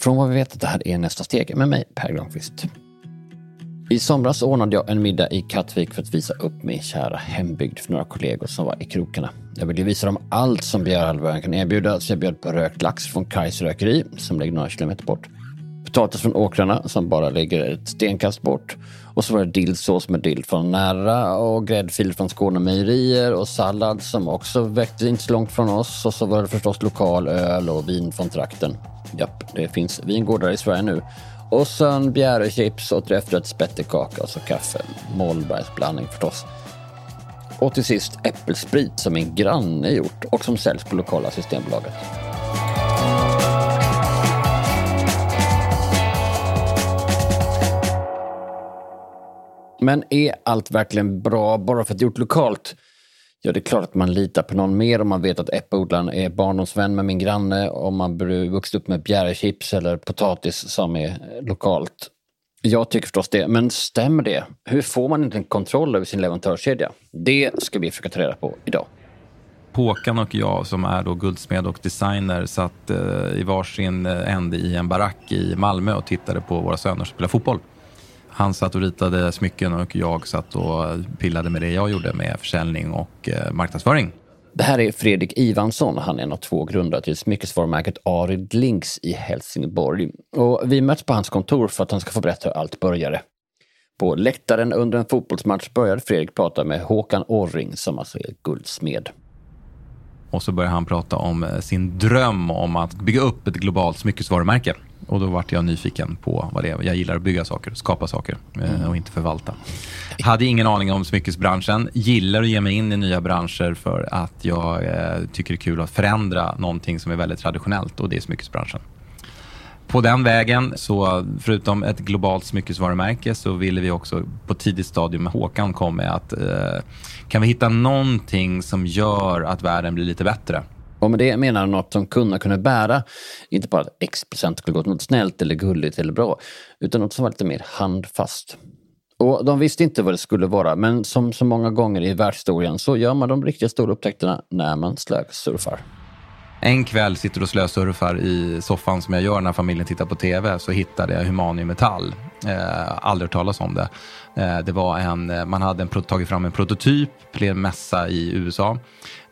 Från vad vi vet att det här är nästa steg med mig, Per Granqvist. I somras ordnade jag en middag i Kattvik för att visa upp min kära hembygd för några kollegor som var i krokarna. Jag ville visa dem allt som Björhalvön kan erbjuda så jag bjöd på rökt lax från Kajs rökeri som ligger några kilometer bort. Potatis från åkrarna som bara ligger ett stenkast bort. Och så var det dillsås med dill från Nära och gräddfil från Skåne mejerier och sallad som också väckte inte så långt från oss. Och så var det förstås lokal öl och vin från trakten. Japp, det finns vingårdar i Sverige nu. Och sen bjärechips och till efterrätt spettekaka och så kaffe. Mollbergsblandning förstås. Och till sist äppelsprit som min granne gjort och som säljs på lokala Systembolaget. Men är allt verkligen bra bara för att det är gjort lokalt? Ja, det är klart att man litar på någon mer om man vet att äppodlaren är barndomsvän med min granne, om man vuxit upp med bjärechips eller potatis som är eh, lokalt. Jag tycker förstås det, men stämmer det? Hur får man inte en kontroll över sin leverantörskedja? Det ska vi försöka ta reda på idag. Håkan och jag som är då guldsmed och designer satt eh, i varsin eh, ände i en barack i Malmö och tittade på våra söner spela fotboll. Han satt och ritade smycken och jag satt och pillade med det jag gjorde med försäljning och eh, marknadsföring. Det här är Fredrik Ivansson. Han är en av två grundare till smyckesvarumärket Arid Links i Helsingborg. Och vi möts på hans kontor för att han ska få berätta hur allt började. På läktaren under en fotbollsmatch började Fredrik prata med Håkan Orring som alltså är guldsmed. Och så började han prata om eh, sin dröm om att bygga upp ett globalt smyckesvarumärke. Och då vart jag nyfiken på vad det är. Jag gillar att bygga saker, skapa saker eh, mm. och inte förvalta. Hade ingen aning om smyckesbranschen. Gillar att ge mig in i nya branscher för att jag eh, tycker det är kul att förändra någonting som är väldigt traditionellt och det är smyckesbranschen. På den vägen, så förutom ett globalt smyckesvarumärke så ville vi också på tidigt stadium med Håkan kom med att eh, kan vi hitta någonting som gör att världen blir lite bättre? Och med det menar han något som kunderna kunde bära. Inte bara att X procent skulle gå till något snällt eller gulligt eller bra, utan något som var lite mer handfast. Och de visste inte vad det skulle vara, men som så många gånger i världshistorien så gör man de riktigt stora upptäckterna när man slösurfar. En kväll sitter du och slösurfar i soffan som jag gör när familjen tittar på TV så hittade jag Humanium Metall. Eh, aldrig hört talas om det. Eh, det var en, eh, man hade en, tagit fram en prototyp blev en mässa i USA.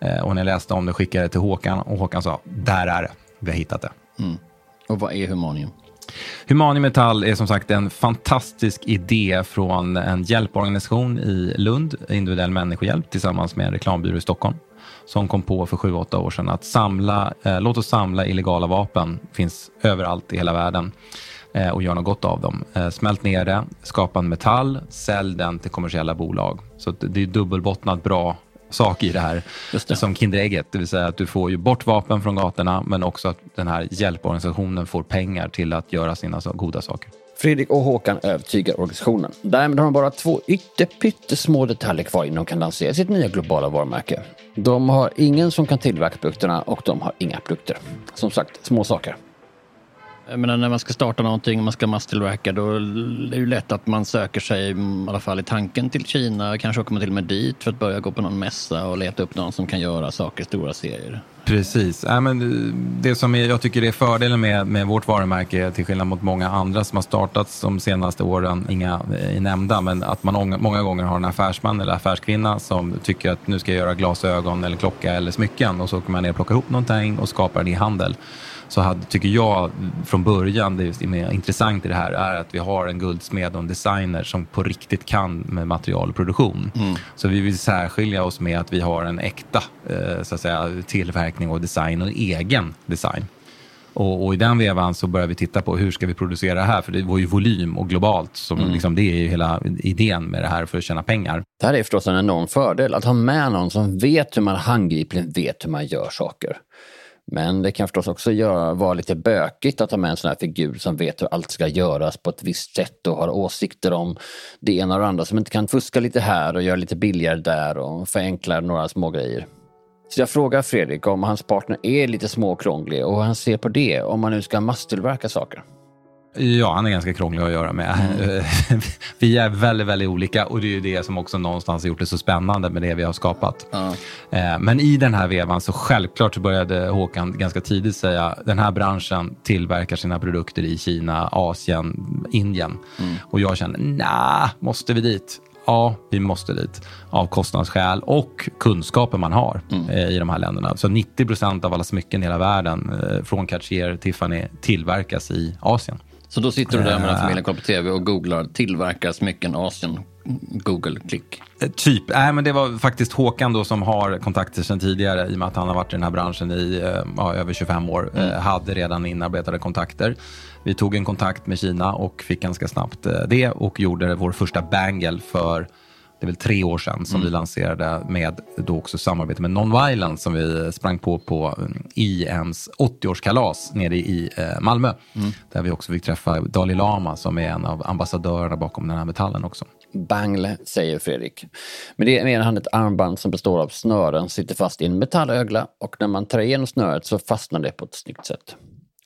Eh, och när jag läste om det skickade jag det till Håkan och Håkan sa, där är det, vi har hittat det. Mm. Och vad är Humanium? Humanium Metall är som sagt en fantastisk idé från en hjälporganisation i Lund, Individuell människohjälp, tillsammans med en reklambyrå i Stockholm som kom på för sju åtta år sedan att samla, eh, låt oss samla illegala vapen, finns överallt i hela världen eh, och göra något gott av dem. Eh, smält ner det, skapa en metall, sälj den till kommersiella bolag. Så det är dubbelbottnat bra sak i det här det. som Kinderägget, det vill säga att du får ju bort vapen från gatorna men också att den här hjälporganisationen får pengar till att göra sina goda saker. Fredrik och Håkan övertygar organisationen. Därmed har de bara två ytterpyttesmå detaljer kvar innan de kan lansera sitt nya globala varumärke. De har ingen som kan tillverka produkterna och de har inga produkter. Som sagt, små saker. Jag menar, när man ska starta någonting, man ska masstillverka, då är det lätt att man söker sig, mm, i alla fall i tanken, till Kina. Kanske åker man till och med dit för att börja gå på någon mässa och leta upp någon som kan göra saker i stora serier. Precis. Äh, men eh, det som jag tycker är fördelen med, med vårt varumärke, till skillnad mot många andra som har startats de senaste åren, inga eh, är nämnda, men att man många gånger har en affärsman eller affärskvinna som tycker att nu ska jag göra glasögon eller klocka eller smycken och så åker man ner och plockar ihop någonting och skapar en e-handel så hade, tycker jag från början, det som är intressant i det här, är att vi har en guldsmed och en designer som på riktigt kan med material och produktion. Mm. Så vi vill särskilja oss med att vi har en äkta eh, så att säga, tillverkning och design och en egen design. Och, och, i den vevan så börjar vi titta på hur ska vi producera här? För det var ju volym och globalt. Som mm. liksom, det är ju hela idén med det här för att tjäna pengar. Det här är förstås en enorm fördel, att ha med någon som vet hur man handgripligen vet hur man gör saker. Men det kan förstås också göra, vara lite bökigt att ha med en sån här figur som vet hur allt ska göras på ett visst sätt och har åsikter om det ena och det andra som inte kan fuska lite här och göra lite billigare där och förenkla några små grejer. Så jag frågar Fredrik om hans partner är lite småkrånglig och hur han ser på det om man nu ska masstillverka saker. Ja, han är ganska krånglig att göra med. Mm. vi är väldigt, väldigt olika och det är ju det som också någonstans har gjort det så spännande med det vi har skapat. Mm. Men i den här vevan så självklart så började Håkan ganska tidigt säga den här branschen tillverkar sina produkter i Kina, Asien, Indien. Mm. Och jag kände, nej, måste vi dit? Ja, vi måste dit av kostnadsskäl och kunskapen man har mm. Eh, i de här länderna. Så 90 procent av alla smycken i hela världen, eh, från Cartier, Tiffany, tillverkas i Asien. Så då sitter du där med den familjen kollar på tv och googlar tillverkar smycken Asien, Google-klick? Eh, typ. Nej, men det var faktiskt Håkan då som har kontakter sedan tidigare i och med att han har varit i den här branschen i ja, över 25 år. Mm. hade redan inarbetade kontakter. Vi tog en kontakt med Kina och fick ganska snabbt det och gjorde vår första bangle för det är väl tre år sedan som mm. vi lanserade med då också samarbete med Nonviolence som vi sprang på på INs 80-årskalas nere i eh, Malmö. Mm. Där vi också fick träffa Dalai Lama som är en av ambassadörerna bakom den här metallen också. Bangle, säger Fredrik. Men det menar han ett armband som består av snören, sitter fast i en metallögla och när man tar igenom snöret så fastnar det på ett snyggt sätt.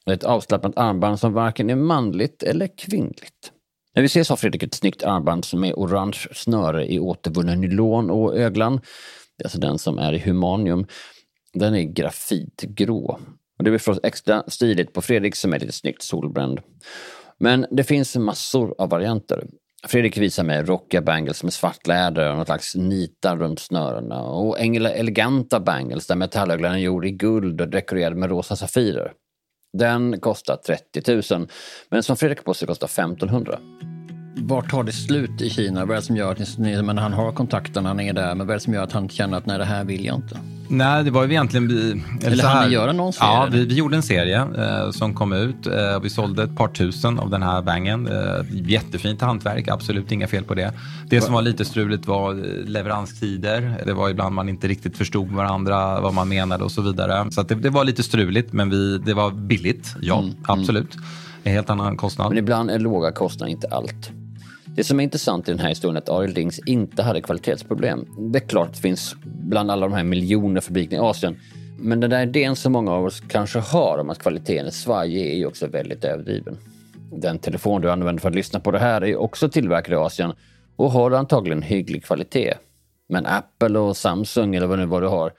Är ett avslappnat armband som varken är manligt eller kvinnligt. När vi ses har Fredrik ett snyggt armband som är orange snöre i återvunnen nylon och öglan. Det är alltså den som är i humanium. Den är grafitgrå. Och det blir förstås extra stiligt på Fredrik som är lite snyggt solbränd. Men det finns massor av varianter. Fredrik visar mig rockiga bangles med svart läder och något slags nitar runt snörena och eleganta bangles där metallöglan är gjord i guld och dekorerad med rosa safirer. Den kostar 30 000, men som Fredrik på sig kostar 1500. Vart tar det slut i Kina? Vad är det som gör att ni, men han har kontakten, han är där, men vad är det som gör att han känner att nej, det här vill jag inte? Nej, det var ju egentligen... Eller, eller han göra någon serie? Ja, vi, vi, gjorde en serie eh, som kom ut. Eh, vi sålde ett par tusen av den här bangen. Eh, jättefint hantverk, absolut inga fel på det. Det som var lite struligt var eh, leveranstider. Det var ibland man inte riktigt förstod varandra, vad man menade och så vidare. Så det, det, var lite struligt, men vi, det var billigt. Ja, mm, mm. absolut. Mm. En helt annan kostnad. Men ibland är låga kostnader inte allt. Det som är intressant i den här historien är att Ariel Dings inte hade kvalitetsproblem. Det är klart att det finns bland alla de här miljoner fabrikerna i Asien. Men den där idén som många av oss kanske har om att kvaliteten är svajig är ju också väldigt överdriven. Den telefon du använder för att lyssna på det här är också tillverkad i Asien och har antagligen hygglig kvalitet. Men Apple och Samsung eller vad nu vad du har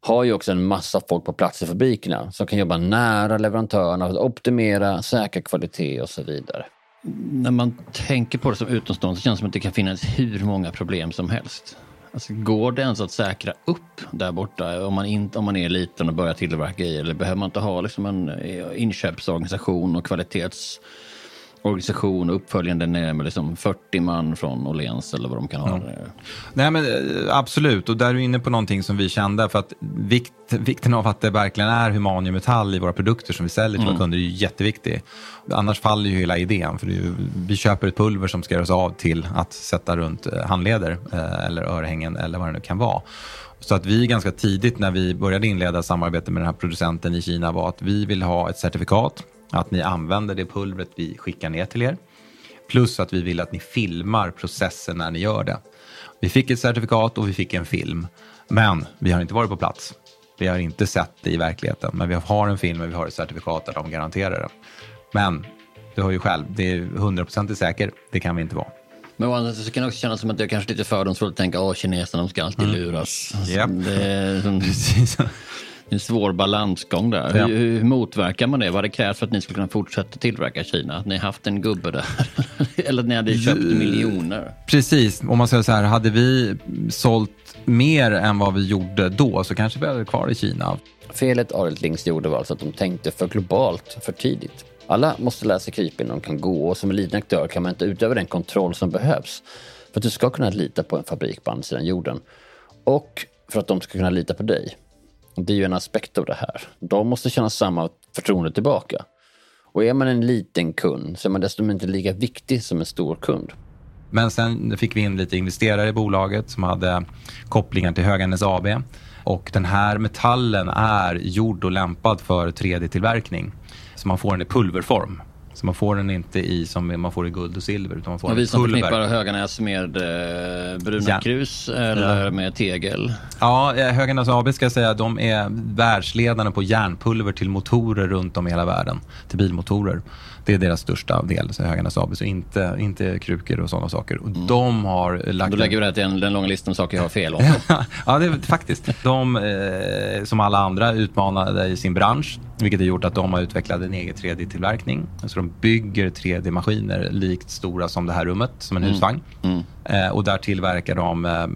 har ju också en massa folk på plats i fabrikerna som kan jobba nära leverantörerna för att optimera, säkra kvalitet och så vidare när man tänker på det som utomstående så känns det som att det kan finnas hur många problem som helst. Alltså, går det ens att säkra upp där borta om man, inte, om man är liten och börjar tillverka i? Eller behöver man inte ha liksom en eh, inköpsorganisation och kvalitets organisation och uppföljande ner med liksom 40 man från Åhléns eller vad de kan ha. Ja. Nej, men eh, absolut, och där är du inne på någonting som vi kände. För att vikt, vikten av att det verkligen är humanium metall i våra produkter som vi säljer till mm. våra kunder är ju jätteviktig. Annars faller ju hela idén. För ju, vi köper ett pulver som ska göras av till att sätta runt eh, handleder eh, eller örhängen eller vad det nu kan vara. Så att vi ganska tidigt när vi började inleda samarbete med den här producenten i Kina var att vi vill ha ett certifikat att ni använder det pulvret vi skickar ner till er. Plus att vi vill att ni filmar processen när ni gör det. Vi fick ett certifikat och vi fick en film. Men vi har inte varit på plats. Vi har inte sett det i verkligheten. Men vi har en film och vi har ett certifikat där de garanterar det. Men du hör ju själv, det är hundraprocentigt säkert. Det kan vi inte vara. Men å andra sidan kan det också kännas som att det är kanske lite fördomsfullt att tänka att kineserna de ska alltid mm. luras. Alltså, yep. det som... en svår balansgång där. Ja. Hur, hur motverkar man det? Vad det krävs för att ni skulle kunna fortsätta tillverka Kina? Att ni haft en gubbe där? Eller att ni hade köpt miljoner? Precis, om man säger så här, hade vi sålt mer än vad vi gjorde då så kanske vi hade kvar i Kina. Felet Arild Lings gjorde var alltså att de tänkte för globalt för tidigt. Alla måste lära sig krypa innan de kan gå och som en liten aktör kan man inte utöva den kontroll som behövs för att du ska kunna lita på en fabrik på andra sidan jorden. Och för att de ska kunna lita på dig. Det är ju en aspekt av det här. De måste känna samma förtroende tillbaka. Och är man en liten kund så är man dessutom inte lika viktig som en stor kund. Men sen fick vi in lite investerare i bolaget som hade kopplingar till Höganäs AB. Och den här metallen är gjord och lämpad för 3D-tillverkning. Så man får den i pulverform. Så man får den inte i som man får i guld och silver. Utan man får och vi som förknippar Höganäs med eh, bruna Ja. krus eller med tegel. Ja, eh, Höganäs AB ska jag säga, de är världsledande på järnpulver till motorer runt om i hela världen. Till bilmotorer. Det är deras största del, så Höganäs AB. Så inte, inte krukor och sådana saker. Och de har lagt... Mm. Då lägger vi det till en, den långa listan med saker jag har fel om. ja, det faktiskt. De, eh, som alla andra, utmanade i sin bransch. Vilket har gjort att de har utvecklat en egen 3D-tillverkning. Så de bygger 3D-maskiner likt stora som det här rummet, som en husvagn. Eh, och där tillverkar de eh,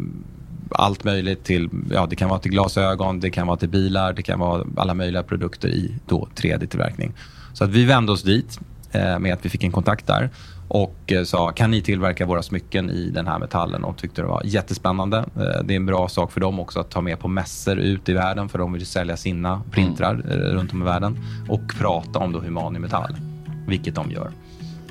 allt möjligt till, ja det kan vara till glasögon, det kan vara till bilar, det kan vara alla möjliga produkter i då 3D-tillverkning. Så att vi vände oss dit med att vi fick en kontakt där och eh, sa kan ni tillverka våra smycken i den här metallen och tyckte det var jättespännande. Eh, det är en bra sak för dem också att ta med på mässor ut i världen för de vill sälja sina printrar eh, runt om i världen och prata om då humanimetall, vilket de gör.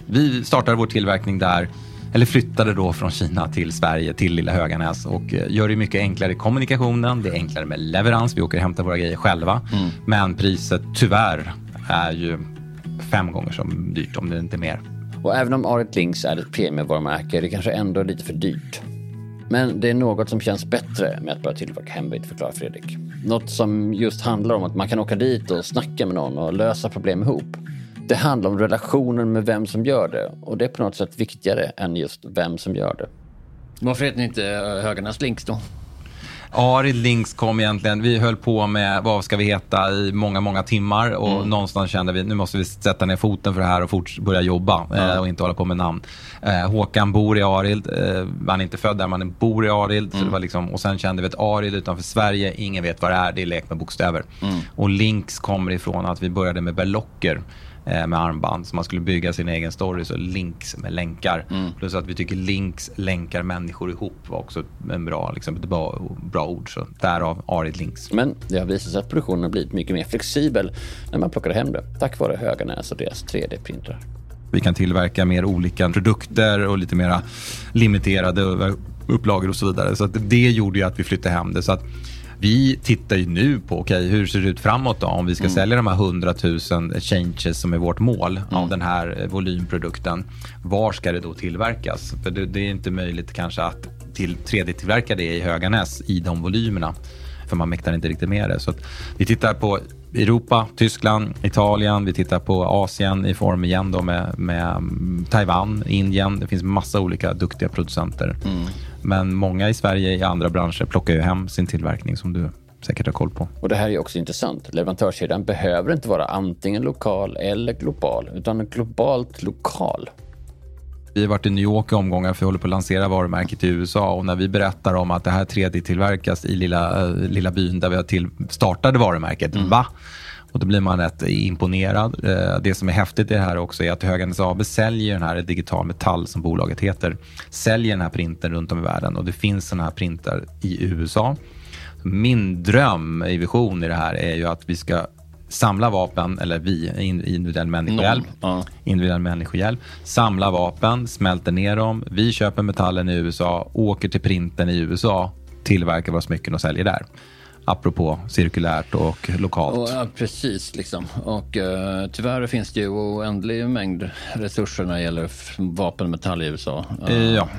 Vi startade vår tillverkning där, eller flyttade då från Kina till Sverige, till lilla Höganäs och eh, gör det mycket enklare i kommunikationen. Det är enklare med leverans. Vi åker och hämtar våra grejer själva. Men priset tyvärr är ju fem gånger så dyrt, om det inte är mer. Och även om Arit Links är ett premiumvarumärke är det kanske ändå lite för dyrt. Men det är något som känns bättre med att börja tillverka hembyte, förklarar Fredrik. Något som just handlar om att man kan åka dit och snacka med någon och lösa problem ihop. Det handlar om relationen med vem som gör det och det är på något sätt viktigare än just vem som gör det. Varför heter ni inte eh, Höganäs Links då? Arid Links kom egentligen, vi höll på med vad ska vi heta i många, många timmar. Och någonstans kände vi nu måste vi sätta ner foten för det här och fort, börja jobba eh, och inte hålla på med namn. Eh, Håkan bor i Arild, eh, han är inte född där, men han bor i Arild. Så det var liksom, och sen kände vi att Arild utanför Sverige, ingen vet vad det är, det är lek med bokstäver. Och Links kommer ifrån att vi började med berlocker med armband. Så man skulle bygga sin egen story, så links med länkar. Plus att vi tycker links länkar människor ihop var också en bra, liksom, ett bra, bra ord. Så därav Arid Links. Men det har visat sig att produktionen har blivit mycket mer flexibel när man plockar hem det tack vare Höganäs och deras 3D-printrar. Vi kan tillverka mer olika produkter och lite mera limiterade upplagor och så vidare. Så det gjorde ju att vi flyttade hem det. Så att vi tittar ju nu på, okej, hur ser det ut framåt då? Om vi ska sälja de här 100 000 changes som är vårt mål av den här eh, volymprodukten. Var ska det då tillverkas? För det, det är inte möjligt kanske att till 3D-tillverka det i Höganäs i de volymerna. För man mäktar inte riktigt med det. Så vi tittar på Europa, Tyskland, Italien. Vi tittar på Asien i form igen då med, med mm, Taiwan, Indien. Det finns massa olika duktiga producenter. Men många i Sverige i andra branscher plockar ju hem sin tillverkning som du säkert har koll på. Och det här är också intressant. Leverantörskedjan behöver inte vara antingen lokal eller global, utan globalt lokal. Vi har varit i New York i omgångar för vi håller på att lansera varumärket i USA och när vi berättar om att det här 3D-tillverkas i lilla, eh, lilla byn där vi har till startade varumärket, va? Och då blir man rätt imponerad. Eh, Det som är häftigt i det här också är att Höganäs AB säljer den här Digital Metall, som bolaget heter, säljer den här printen runt om i världen och det finns sådana här printar i USA. Min dröm i vision i det här är ju att vi ska samla vapen, eller vi, in- individuell människohjälp, Ja. individuell människohjälp, samla vapen, smälter ner dem, vi köper metallen i USA, åker till printen i USA, tillverkar våra smycken och säljer där. Apropå cirkulärt och lokalt. Och, ja, precis, liksom. Och eh, tyvärr finns det ju oändlig mängd resurser när det gäller f- vapen och metall i USA. Eh, ja.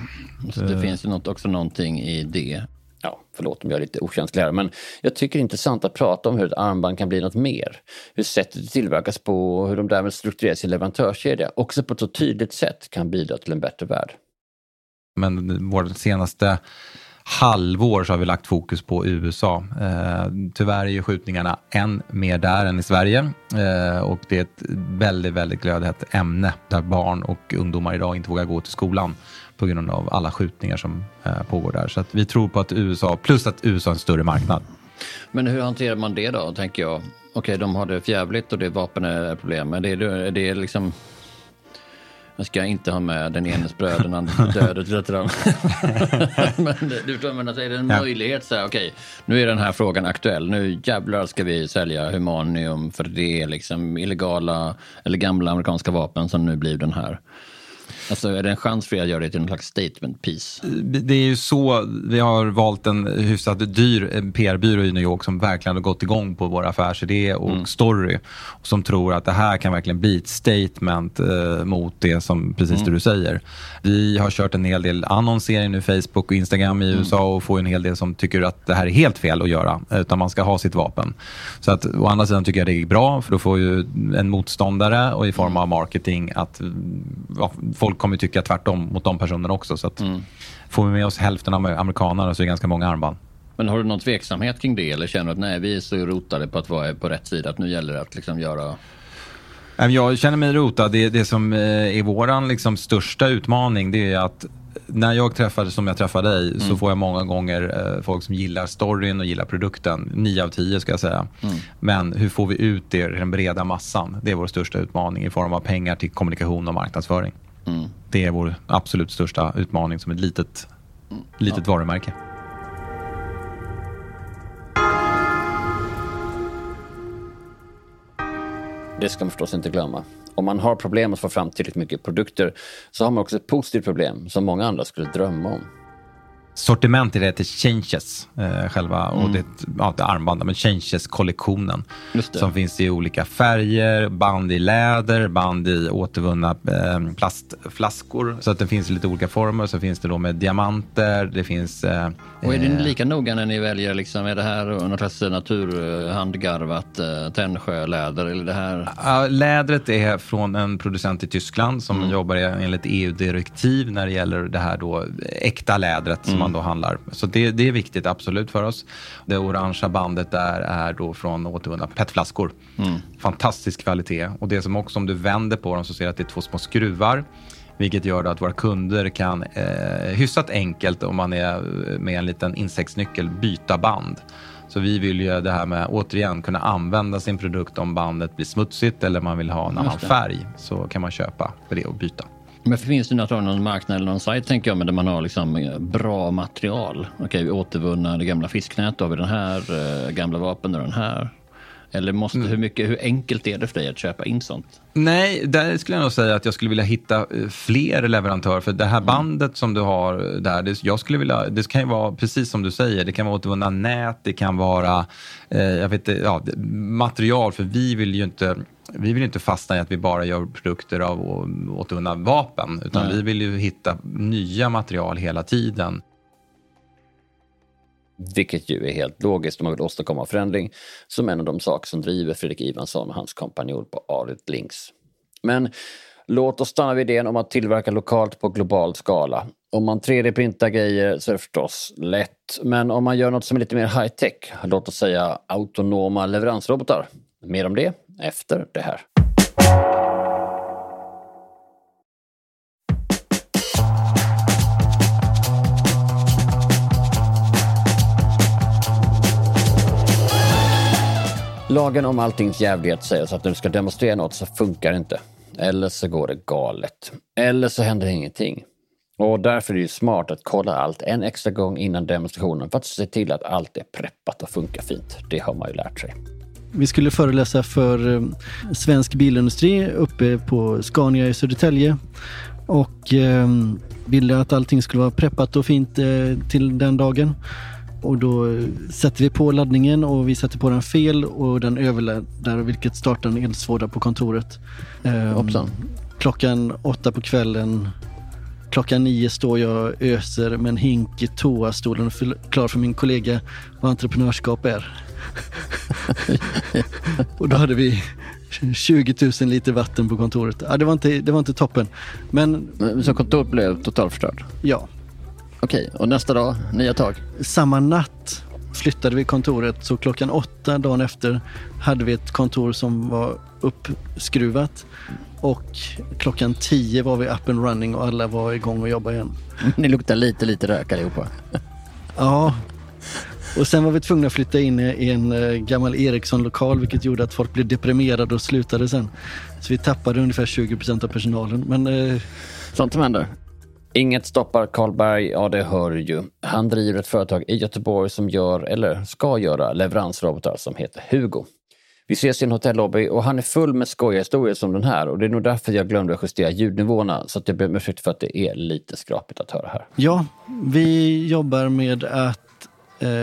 Så det finns ju något, också någonting i det. Ja, förlåt om jag är lite okänslig här, men jag tycker det är intressant att prata om hur ett armband kan bli något mer. Hur sättet det tillverkas på och hur de därmed strukturerar sin leverantörskedja också på ett så tydligt sätt kan bidra till en bättre värld. Men vårt senaste halvår så har vi lagt fokus på USA. Eh, tyvärr är ju skjutningarna än mer där än i Sverige. Eh, och det är ett väldigt, väldigt glödhett ämne där barn och ungdomar idag inte vågar gå till skolan på grund av alla skjutningar som eh, pågår där. Så att vi tror på att USA, plus att USA är en större marknad. Men hur hanterar man det då, tänker jag? Okej, de har det jävligt och det är vapen är problem. Men det är, det är liksom... Jag ska inte ha med den enes bröd, den andres död och döttran. Men du förstår, men alltså, är det en Ja. möjlighet så här, okej, nu är den här frågan aktuell. Nu jävlar ska vi sälja humanium för det är liksom illegala eller gamla amerikanska vapen som nu blir den här. Alltså är det en chans för er att göra det till någon slags statement piece? Det är ju så, vi har valt en hyfsat dyr eh, PR-byrå i New York som verkligen har gått igång på vår affärsidé och mm. story. Som tror att det här kan verkligen bli ett statement eh, mot det som precis mm. det du säger. Vi har kört en hel del annonsering nu, Facebook och Instagram i mm. USA och får en hel del som tycker att det här är helt fel att göra, utan man ska ha sitt vapen. Så att å andra sidan tycker jag det är bra, för då får ju en motståndare och i form av marketing att ja, folk kommer tycka tvärtom mot de personerna också. Så mm. får vi med oss hälften av amerikanerna så är det ganska många armband. Men har du någon tveksamhet kring det eller känner du att nej, vi är så rotade på att vara på rätt sida att nu gäller det att liksom göra jag känner mig rotad. Det, det som eh, är vår liksom största utmaning det är att när jag träffar, som jag träffar dig, mm. så får jag många gånger eh, folk som gillar storyn och gillar produkten. Nio av tio ska jag säga. Mm. Men hur får vi ut det i den breda massan? Det är vår största utmaning i form av pengar till kommunikation och marknadsföring. Mm. Det är vår absolut största utmaning som ett litet, litet ja. varumärke. Det ska man förstås inte glömma. Om man har problem att få fram tillräckligt mycket produkter så har man också ett positivt problem som många andra skulle drömma om sortiment i det heter Changes, eh, själva, mm. och det, ja, det armband, men Changes-kollektionen. Som finns i olika färger, band i läder, band i återvunna eh, plastflaskor. Så att det finns lite olika former. Så finns det då med diamanter, det finns... Eh, och är det lika noga när ni väljer, liksom, är det här något slags naturhandgarvat eh, Tännsjöläder? Eller det här? Ja, lädret är från en producent i Tyskland som mm. jobbar enligt EU-direktiv när det gäller det här då äkta lädret mm man då handlar. Så det, det är viktigt absolut för oss. Det orangea bandet där är då från återvunna petflaskor. Mm. Fantastisk kvalitet. Och det som också om du vänder på dem så ser du att det är två små skruvar. Vilket gör att våra kunder kan eh, hyfsat enkelt om man är med en liten insektsnyckel byta band. Så vi vill ju det här med återigen kunna använda sin produkt om bandet blir smutsigt eller man vill ha en annan färg. Så kan man köpa för det och byta. Men finns det någon marknad eller någon sajt tänker jag, men där man har liksom eh, bra material? Okej, okay, vi återvunna det gamla fisknät, då har vi den här, eh, gamla vapen och den här. Eller måste, mm. hur, mycket, hur enkelt är det för dig att köpa in sånt? Nej, där skulle jag nog säga att jag skulle vilja hitta eh, fler leverantörer. För det här mm. bandet som du har där, det, jag skulle vilja, det kan ju vara precis som du säger, det kan vara återvunna nät, det kan vara eh, jag vet, ja, material. För vi vill ju inte vi vill inte fastna i att vi bara gör produkter av återvunna vapen, utan Nej. vi vill ju hitta nya material hela tiden. Vilket ju är helt logiskt om man vill åstadkomma förändring som en av de saker som driver Fredrik Ivansson och hans kompanjon på Arit Links. Men låt oss stanna vid idén om att tillverka lokalt på global skala. Om man 3D-printar grejer så är det förstås lätt. Men om man gör något som är lite mer high-tech, låt oss säga autonoma leveransrobotar. Mer om det efter det här. Lagen om alltings jävlighet säger så att när du ska demonstrera något så funkar det inte. Eller så går det galet. Eller så händer ingenting. Och därför är det smart att kolla allt en extra gång innan demonstrationen för att se till att allt är preppat och funkar fint. Det har man ju lärt sig. Vi skulle föreläsa för eh, svensk bilindustri uppe på Scania i Södertälje och eh, ville att allting skulle vara preppat och fint eh, till den dagen. Och då sätter vi på laddningen och vi sätter på den fel och den överladdar vilket startar en eldsvåda på kontoret. Hoppsan. Klockan åtta på kvällen Klockan nio står jag och öser med en hink i toastolen och förklarar för min kollega vad entreprenörskap är. och då hade vi 20 000 liter vatten på kontoret. Ja, det, var inte, det var inte toppen. Men... Så kontoret blev totalförstört? Ja. Okej, och nästa dag, nya tag? Samma natt flyttade vi kontoret så klockan åtta dagen efter hade vi ett kontor som var uppskruvat och klockan tio var vi up and running och alla var igång och jobbade igen. Ni luktar lite, lite rök allihopa. ja, och sen var vi tvungna att flytta in i en eh, gammal Ericsson-lokal vilket gjorde att folk blev deprimerade och slutade sen. Så vi tappade ungefär 20 procent av personalen. Men, eh... Sånt som händer. Inget stoppar Karlberg, ja det hör du ju. Han driver ett företag i Göteborg som gör, eller ska göra, leveransrobotar som heter Hugo. Vi ses i en hotellobby och han är full med skojiga historier som den här och det är nog därför jag glömde justera ljudnivåerna så att jag ber om ursäkt för att det är lite skrapigt att höra här. Ja, vi jobbar med att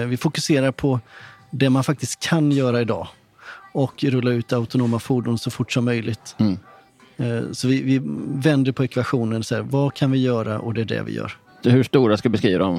vi fokuserar på det man faktiskt kan göra idag och rulla ut autonoma fordon så fort som möjligt. Mm. Eh, så vi, vi vänder på ekvationen, så här, vad kan vi göra och det är det vi gör. Hur stora ska jag beskriva dem?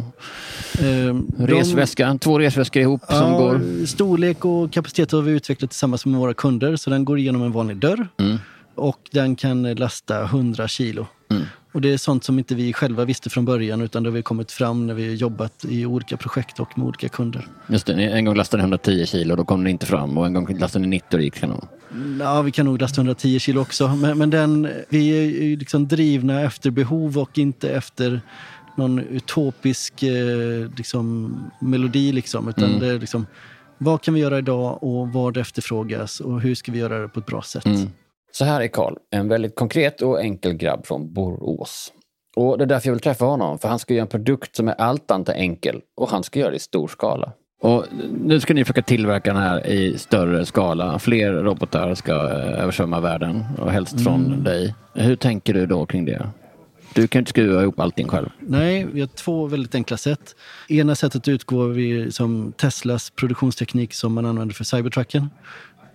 Eh, de- Resväska, två resväskor ihop som Ja, går... Storlek och kapacitet har vi utvecklat tillsammans med våra kunder. Så den går igenom en vanlig dörr Mm. och den kan lasta 100 kilo. Mm. Och det är sånt som inte vi själva visste från början utan det har vi kommit fram när vi jobbat i olika projekt och med olika kunder. Just det, en gång lastade ni 110 kilo, då kom den inte fram och en gång lastade ni 90 och det gick kanon. Ja, vi kan nog lasta 110 kilo också. Men, men den, vi är liksom drivna efter behov och inte efter någon utopisk eh, liksom, melodi. Liksom, utan Mm. det är liksom, vad kan vi göra idag och vad efterfrågas och hur ska vi göra det på ett bra sätt? Mm. Så här är Karl, en väldigt konkret och enkel grabb från Borås. Och det är därför jag vill träffa honom, för han ska göra en produkt som är allt annat enkel och han ska göra det i stor skala. Och nu ska ni försöka tillverka den här i större skala. Fler robotar ska eh, översvämma världen och helst från dig. Hur tänker du då kring det? Du kan ju inte skruva ihop allting själv. Nej, vi har två väldigt enkla sätt. Ena sättet utgår vi som Teslas produktionsteknik som man använder för Cybertrucken.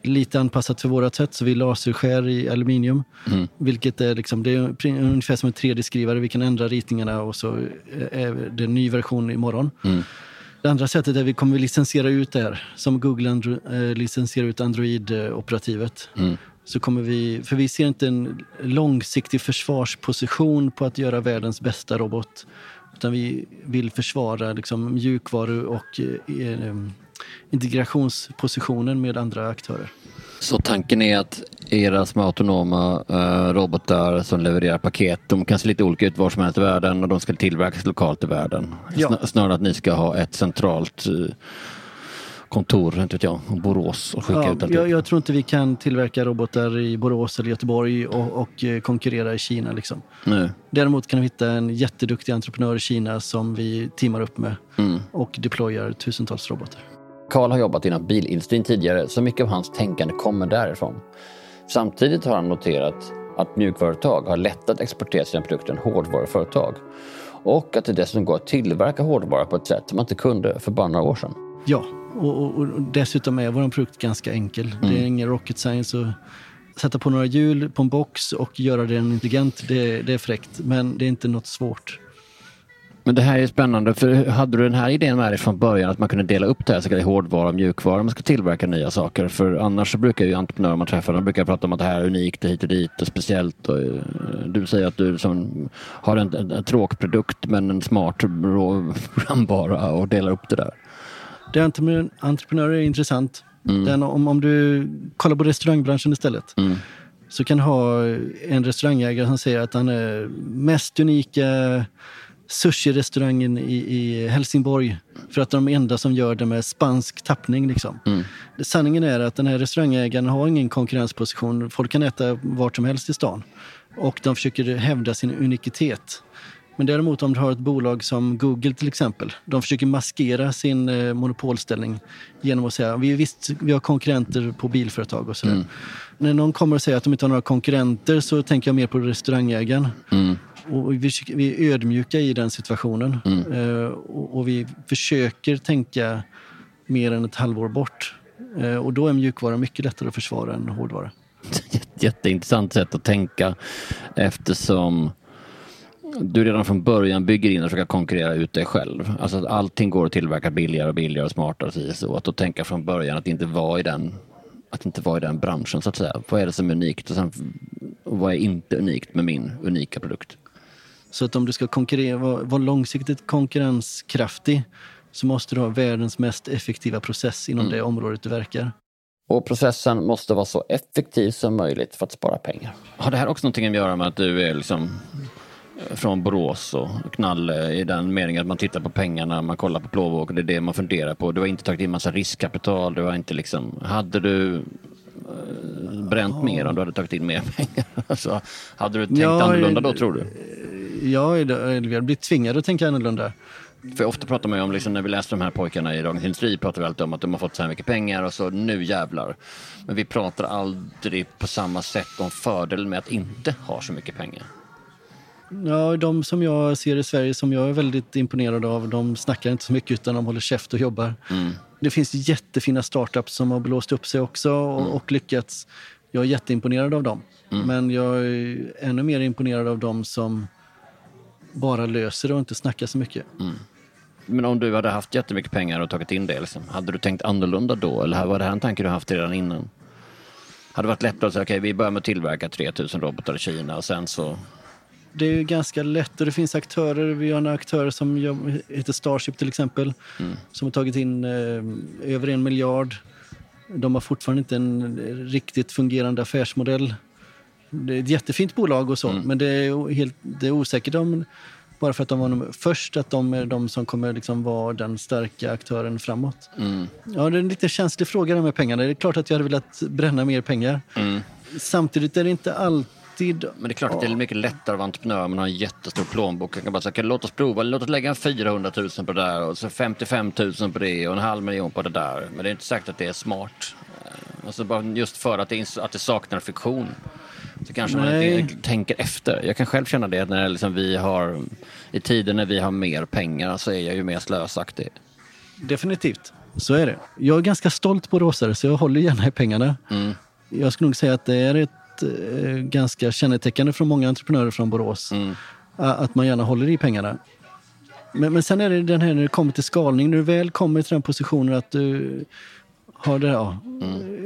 Lite anpassat för vårat sätt, så vi laserskär i aluminium. Vilket är, liksom, det är ungefär som en 3D-skrivare. Vi kan ändra ritningarna och så är det en ny version imorgon. Det andra sättet är att vi kommer licensiera ut det här. Som Google Andro, eh, licensierar ut Android-operativet. Så kommer vi, för vi ser inte en långsiktig försvarsposition på att göra världens bästa robot. Utan vi vill försvara liksom, mjukvaru och eh, eh, integrationspositionen med andra aktörer. Så tanken är att era små autonoma eh, robotar som levererar paket, de kan se lite olika ut var som helst i världen och de ska tillverkas lokalt i världen. Ja. Snar- Snarare att ni ska ha ett centralt eh, kontor, inte vet jag, Borås och skicka Ja, ut allt. jag, jag tror inte vi kan tillverka robotar i Borås eller Göteborg och, och eh, konkurrera i Kina. Liksom. Nu. Däremot kan vi hitta en jätteduktig entreprenör i Kina som vi teamar upp med Mm. och deployar tusentals robotar. Karl har jobbat inom bilindustrin tidigare, så mycket av hans tänkande kommer därifrån. Samtidigt har han noterat att mjukföretag har lätt att exportera sina produkter än hårdvaruföretag. Och att det dessutom går att tillverka hårdvara på ett sätt som man inte kunde för bara några år sedan. Ja, och, och, och dessutom är vår produkt ganska enkel. Det är ingen rocket science att sätta på några hjul på en box och göra den intelligent. Det, det är fräckt, men det är inte något svårt. Men det här är spännande, för hade du den här idén med dig från början att man kunde dela upp det här så kallade hårdvara och mjukvara, man ska tillverka nya saker. För annars så brukar ju entreprenörer man träffar, de brukar prata om att det här är unikt och hit och dit och speciellt. Och, eh, du säger att du som har en, en, en tråkprodukt men en smart programvara och delar upp det där. Det är entreprenörer är intressant. Den, om, om du kollar på restaurangbranschen istället Mm. så kan ha en restaurangägare som säger att han är mest unika sushi-restaurangen i, i Helsingborg för att de är de enda som gör det med spansk tappning. Liksom. Sanningen är att den här restaurangägaren har ingen konkurrensposition. Folk kan äta vart som helst i stan och de försöker hävda sin unikitet. Men däremot om du har ett bolag som Google till exempel. De försöker maskera sin eh, monopolställning genom att säga vi visst, vi har konkurrenter på bilföretag och sådär. När någon kommer och säger att de inte har några konkurrenter så tänker jag mer på restaurangägaren. Och vi, vi är ödmjuka i den situationen. Eh, och, och vi försöker tänka mer än ett halvår bort. Eh, och då är mjukvara mycket lättare att försvara än hårdvara. Jätteintressant sätt att tänka eftersom du redan från början bygger in och försöker konkurrera ut dig själv. Alltså att allting går att tillverka billigare och billigare och smartare. och så att då tänka från början att inte vara i den att inte vara i den branschen så att säga. Vad är det som är unikt och sen och vad är inte unikt med min unika produkt? Så att om du ska konkurrera, vara, vara långsiktigt konkurrenskraftig så måste du ha världens mest effektiva process inom det området du verkar. Och processen måste vara så effektiv som möjligt för att spara pengar. Har det här också någonting att göra med att du är liksom eh, från Borås och Knalle i den meningen att man tittar på pengarna, man kollar på plånboken, det är det man funderar på. Du har inte tagit in massa riskkapital, du har inte liksom, hade du eh, bränt mer om du hade tagit in mer pengar? Alltså, hade du tänkt Ja, annorlunda då eh, tror du? Ja, eller vi har blivit tvingade att tänka annorlunda. För ofta pratar man ju om, liksom, när vi läser de här pojkarna i Dagens Industri, pratar vi alltid om att de har fått så här mycket pengar och så nu jävlar. Men vi pratar aldrig på samma sätt om fördelen med att inte ha så mycket pengar. Ja, de som jag ser i Sverige som jag är väldigt imponerad av, de snackar inte så mycket utan de håller käft och jobbar. Mm. Det finns jättefina startups som har blåst upp sig också och, Mm. och lyckats. Jag är jätteimponerad av dem. Mm. Men jag är ännu mer imponerad av dem som bara löser det och inte snackar så mycket. Men om du hade haft jättemycket pengar och tagit in det, liksom, hade du tänkt annorlunda då? Eller var det här en tanke du haft redan innan? Hade det varit lättare att säga, okej, vi börjar med att tillverka 3000 robotar i Kina och sen så... Det är ju ganska lätt och det finns aktörer. Vi har en aktör som heter Starship till exempel. Som har tagit in eh, över en miljard. De har fortfarande inte en riktigt fungerande affärsmodell. Det är ett jättefint bolag och så, men det är, helt, det är osäkert om, bara för att de var först, att de är de som kommer liksom vara den starka aktören framåt. Mm. Ja, det är en lite känslig fråga det med pengarna. Det är klart att jag hade velat bränna mer pengar. Mm. Samtidigt är det inte alltid Men det är klart att det är mycket lättare att vara entreprenör om man har en jättestor plånbok. Jag kan bara säga, "Okej, låt oss prova, låt oss lägga en 400 000 på det där och så 55 000 på det och en halv miljon på det där. Men det är inte säkert att det är smart. Eh, Alltså bara just för att det, att det saknar fiktion. Så kanske man Nej. inte tänker efter. Jag kan själv känna det när liksom vi har, i tider när vi har mer pengar så är jag ju mer slösaktig. Definitivt, så är det. Jag är ganska stolt boråsare så jag håller gärna i pengarna. Mm. Jag skulle nog säga att det är ett eh, ganska kännetecknande från många entreprenörer från Borås. Mm. Att man gärna håller i pengarna. Men, men sen är det den här när det kommer till skalning. När du väl kommer till den positionen att du har det ja,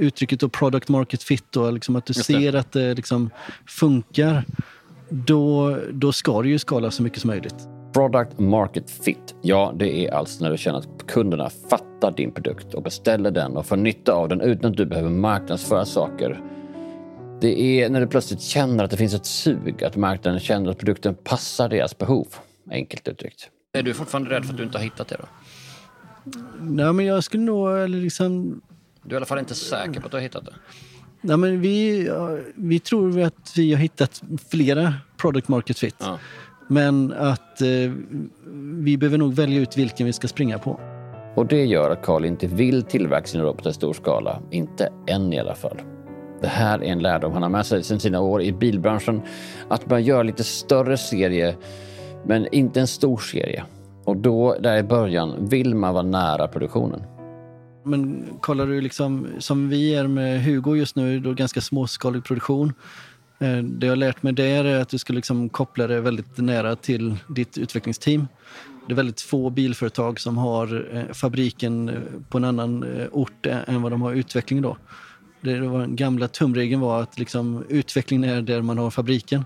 uttrycket då product market fit. Då, liksom att du Just det. ser att det liksom funkar. Då, då ska du ju skala så mycket som möjligt. Product market fit. Ja, det är alltså när du känner att kunderna fattar din produkt och beställer den och får nytta av den utan att du behöver marknadsföra saker. Det är när du plötsligt känner att det finns ett sug, att marknaden känner att produkten passar deras behov. Enkelt uttryckt. Är du fortfarande rädd för att du inte har hittat det då? Nej, men jag skulle nog eller liksom, Du är i alla fall inte säker på att du har hittat det? Nej, men vi, vi tror att vi har hittat flera product market fit. Ja. Men att eh, vi behöver nog välja ut vilken vi ska springa på. Och det gör att Carl inte vill tillverka sina robotar i stor skala. Inte än i alla fall. Det här är en lärdom han har med sig sedan sina år i bilbranschen. Att man gör lite större serie, men inte en stor serie. Och då, där i början, vill man vara nära produktionen. Men kollar du liksom, som vi är med Hugo just nu, då ganska småskalig produktion. Eh, Det jag har lärt mig där är att du ska liksom koppla det väldigt nära till ditt utvecklingsteam. Det är väldigt få bilföretag som har eh, fabriken eh, på en annan ort än vad de har utveckling då. Det var den gamla tumregeln var att liksom, utvecklingen är där man har fabriken.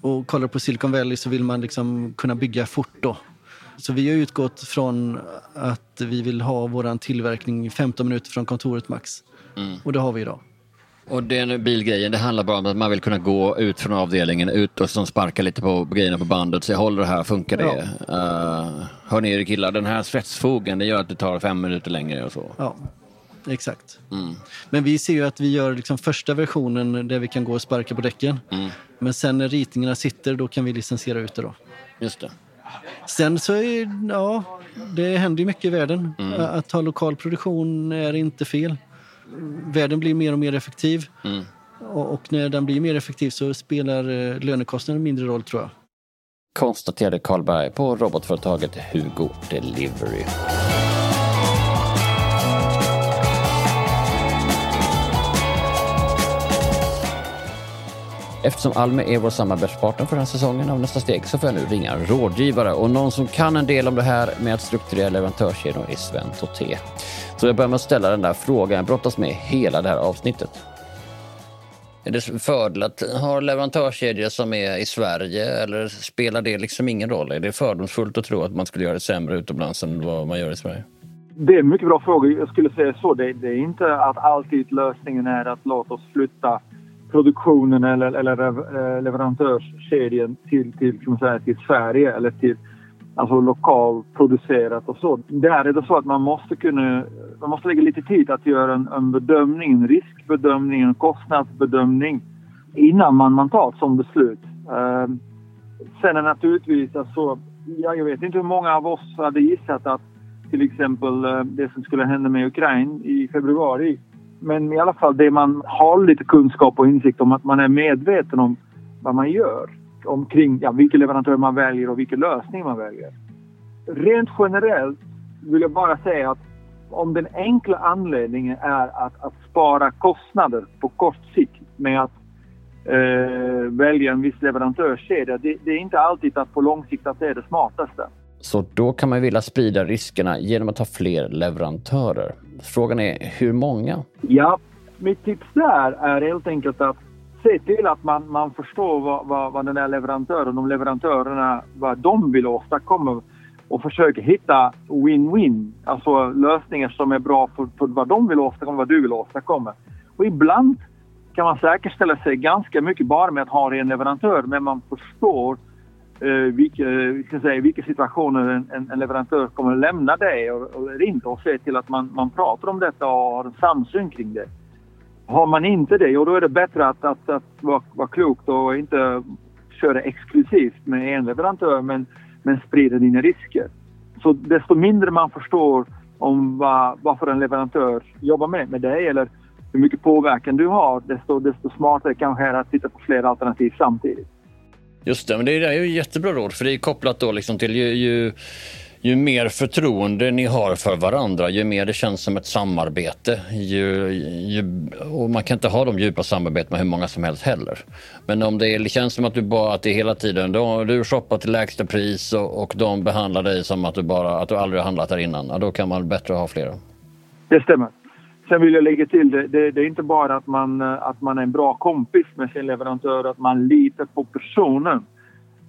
Och kollar på Silicon Valley så vill man liksom kunna bygga fort då. Så vi har utgått från att vi vill ha vår tillverkning 15 minuter från kontoret max. Och det har vi idag. Och den bilgrejen, det handlar bara om att man vill kunna gå ut från avdelningen, ut och sparka lite på grejerna på bandet. Så jag håller det här, funkar det? Uh, hör ni er killar, den här svetsfogen, det gör att det tar fem minuter längre och så. Ja, exakt. Men vi ser ju att vi gör liksom första versionen där vi kan gå och sparka på däcken. Men sen när ritningarna sitter, då kan vi licensiera ut det då. Just det. Sen så är ja, det händer ju mycket i världen. Att ha lokal produktion är inte fel. Världen blir mer och mer effektiv. Och, och när den blir mer effektiv så spelar eh, lönekostnaden mindre roll tror jag. konstaterade Carl Berg på robotföretaget Hugo Delivery. Eftersom Almi är vår samarbetspartner för den här säsongen av Nästa steg så får jag nu ringa en rådgivare och någon som kan en del om det här med att strukturera leverantörskedjor är Sven Toté. Så jag börjar med att ställa den där frågan jag brottas med hela det här avsnittet. Är det fördel att ha leverantörskedjor som är i Sverige eller spelar det liksom ingen roll? Är det fördomsfullt att tro att man skulle göra det sämre utomlands än vad man gör i Sverige? Det är en mycket bra fråga. Jag skulle säga så. Det, det är inte att alltid lösningen är att låta oss flytta produktionen eller, eller eh, leverantörskedjan till, till, kan man säga, till Sverige eller till alltså lokalproducerat och så. Där är det så att man måste kunna, man måste lägga lite tid att göra en, en bedömning, en riskbedömning, en kostnadsbedömning innan man, man tar ett sådant beslut. Eh, sen är naturligtvis alltså ja, jag vet inte hur många av oss hade gissat att till exempel eh, det som skulle hända med Ukraina i februari. Men i alla fall det man har lite kunskap och insikt om att man är medveten om vad man gör omkring ja, vilken leverantör man väljer och vilken lösning man väljer. Rent generellt vill jag bara säga att om den enkla anledningen är att, att spara kostnader på kort sikt med att eh, välja en viss leverantörskedja, det, det är inte alltid att på lång sikt att det är det smartaste. Så då kan man vilja sprida riskerna genom att ha fler leverantörer. Frågan är hur många? Ja, mitt tips där är helt enkelt att se till att man, man förstår vad, vad, vad den där leverantören, de leverantörerna, vad de vill åstadkomma och försöka hitta win-win, alltså lösningar som är bra för, för vad de vill åstadkomma, vad du vill åstadkomma. Och ibland kan man säkerställa sig ganska mycket bara med att ha en leverantör, men man förstår eh, vilka, eh, ska säga, vilka situationer en, en, leverantör kommer att lämna dig eller inte och se till att man, man pratar om detta och har en samsyn kring det. Har man inte det, och då är det bättre att, att, att vara, vara klokt och inte köra exklusivt med en leverantör men, men sprida dina risker. Så desto mindre man förstår om vad, varför en leverantör jobbar med, med dig eller hur mycket påverkan du har, desto, desto smartare kanske är det att titta på flera alternativ samtidigt. Just det, men det är ju jättebra råd för det är kopplat då liksom till ju, ju, ju mer förtroende ni har för varandra, ju mer det känns som ett samarbete. Ju, ju, och man kan inte ha de djupa samarbeten med hur många som helst heller. Men om det, är, det känns som att du bara, att det är hela tiden, då, du shoppar till lägsta pris och, och de behandlar dig som att du, bara, att du aldrig har handlat där innan, ja, då kan man bättre ha flera. Det stämmer. Sen vill jag lägga till det, det, det, är inte bara att man, eh, att man är en bra kompis med sin leverantör, att man litar på personen.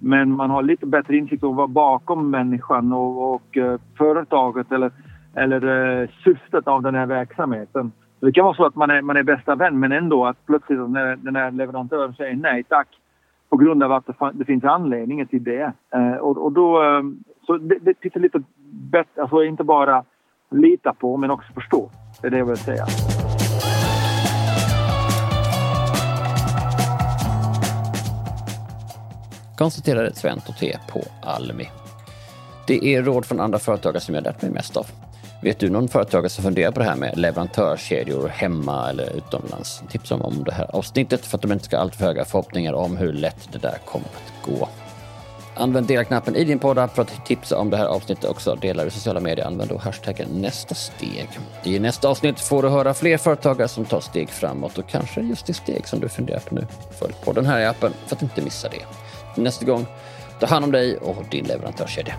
Men man har lite bättre insikt om vad bakom människan och, och eh, företaget eller, eller eh, syftet av den här verksamheten. Så det kan vara så att man är, man är bästa vän men ändå att plötsligt när den här leverantören säger nej tack på grund av att det, det finns anledningar till det. Och, och då, så det, det tittar lite bättre, alltså inte bara lita på men också förstå. Det är det jag vill säga. Konstaterade Sven T på Almi. Det är råd från andra företagare som jag lärt mig mest av. Vet du någon företagare som funderar på det här med leverantörskedjor hemma eller utomlands? Tipsa om det här avsnittet för att de inte ska ha alltför höga förhoppningar om hur lätt det där kommer att gå. Använd dela-knappen i din poddapp för att tipsa om det här avsnittet också. Dela i sociala medier. Använd då hashtaggen nästa steg. I nästa avsnitt får du höra fler företagare som tar steg framåt och kanske just det steg som du funderar på nu. Följ på den här appen för att inte missa det. Nästa gång, ta hand om dig och din leverantörskedja.